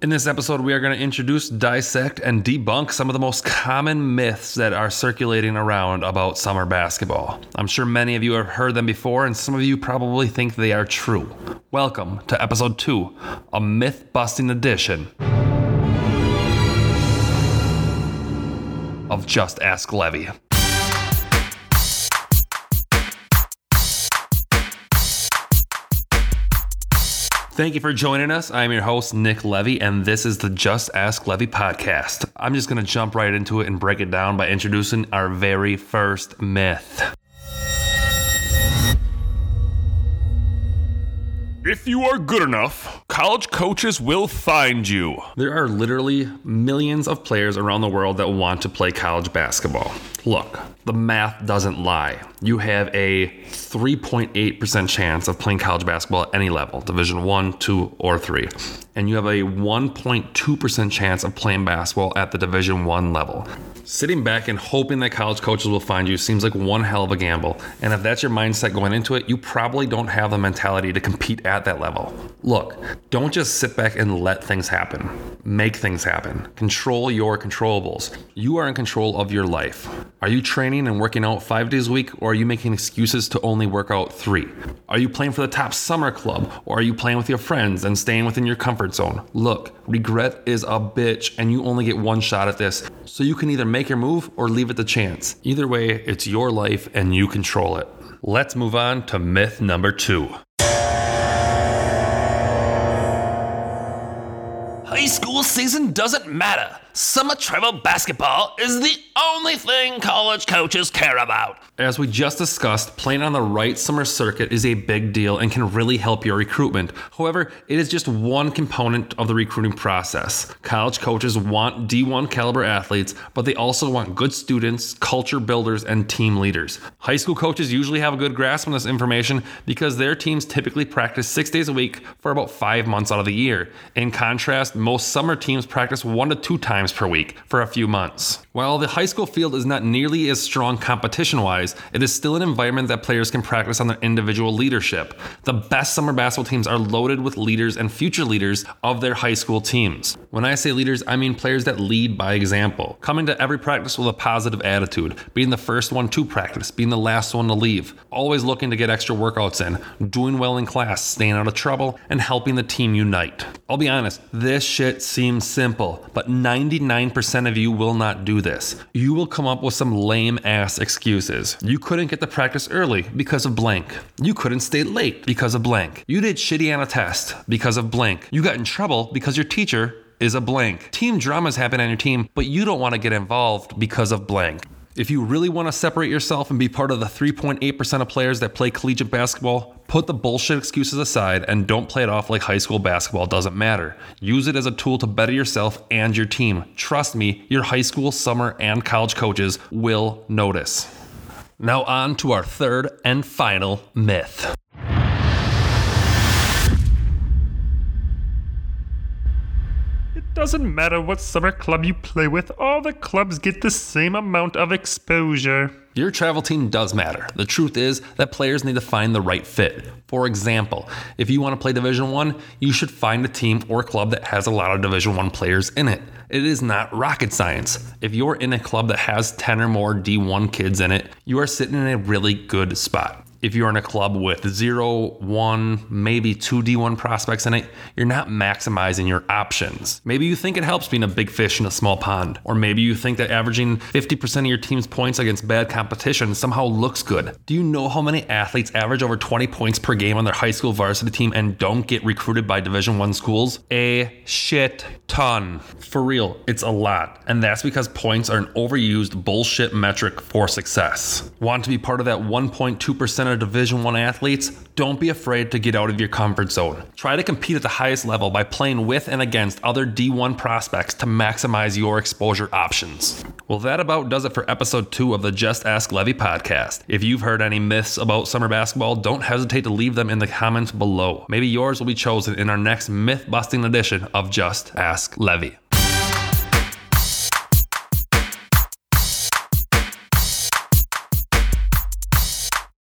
In this episode, we are going to introduce, dissect, and debunk some of the most common myths that are circulating around about summer basketball. I'm sure many of you have heard them before, and some of you probably think they are true. Welcome to episode two, a myth busting edition of Just Ask Levy. Thank you for joining us. I'm your host, Nick Levy, and this is the Just Ask Levy podcast. I'm just going to jump right into it and break it down by introducing our very first myth. If you are good enough, college coaches will find you. There are literally millions of players around the world that want to play college basketball. Look, the math doesn't lie. You have a 3.8% chance of playing college basketball at any level, division 1, 2, or 3. And you have a 1.2% chance of playing basketball at the division 1 level. Sitting back and hoping that college coaches will find you seems like one hell of a gamble. And if that's your mindset going into it, you probably don't have the mentality to compete at that level. Look, don't just sit back and let things happen. Make things happen. Control your controllables. You are in control of your life. Are you training and working out five days a week, or are you making excuses to only work out three? Are you playing for the top summer club, or are you playing with your friends and staying within your comfort zone? Look, regret is a bitch, and you only get one shot at this. So you can either make your move or leave it to chance. Either way, it's your life and you control it. Let's move on to myth number two. High school season doesn't matter. Summer travel basketball is the only thing college coaches care about. As we just discussed, playing on the right summer circuit is a big deal and can really help your recruitment. However, it is just one component of the recruiting process. College coaches want D1 caliber athletes, but they also want good students, culture builders, and team leaders. High school coaches usually have a good grasp on this information because their teams typically practice six days a week for about five months out of the year. In contrast, most summer teams practice one to two times per week for a few months. While the high school field is not nearly as strong competition wise, it is still an environment that players can practice on their individual leadership. The best summer basketball teams are loaded with leaders and future leaders of their high school teams. When I say leaders, I mean players that lead by example, coming to every practice with a positive attitude, being the first one to practice, being the last one to leave, always looking to get extra workouts in, doing well in class, staying out of trouble, and helping the team unite. I'll be honest, this shit seems simple, but 99% of you will not do this. You will come up with some lame ass excuses. You couldn't get to practice early because of blank. You couldn't stay late because of blank. You did shitty on a test because of blank. You got in trouble because your teacher is a blank. Team dramas happen on your team, but you don't want to get involved because of blank. If you really want to separate yourself and be part of the 3.8% of players that play collegiate basketball, put the bullshit excuses aside and don't play it off like high school basketball doesn't matter. Use it as a tool to better yourself and your team. Trust me, your high school, summer, and college coaches will notice. Now, on to our third and final myth. Doesn't matter what summer club you play with, all the clubs get the same amount of exposure. Your travel team does matter. The truth is that players need to find the right fit. For example, if you want to play Division 1, you should find a team or club that has a lot of Division 1 players in it. It is not rocket science. If you're in a club that has 10 or more D1 kids in it, you are sitting in a really good spot if you're in a club with zero, one, maybe two D1 prospects in it, you're not maximizing your options. Maybe you think it helps being a big fish in a small pond, or maybe you think that averaging 50% of your team's points against bad competition somehow looks good. Do you know how many athletes average over 20 points per game on their high school varsity team and don't get recruited by Division 1 schools? A shit ton. For real, it's a lot. And that's because points are an overused bullshit metric for success. Want to be part of that 1.2% of Division 1 athletes? Don't be afraid to get out of your comfort zone. Try to compete at the highest level by playing with and against other D1 prospects to maximize your exposure options. Well, that about does it for episode 2 of the Just Ask Levy podcast. If you've heard any myths about summer basketball, don't hesitate to leave them in the comments below. Maybe yours will be chosen in our next myth busting edition of Just Ask Levy.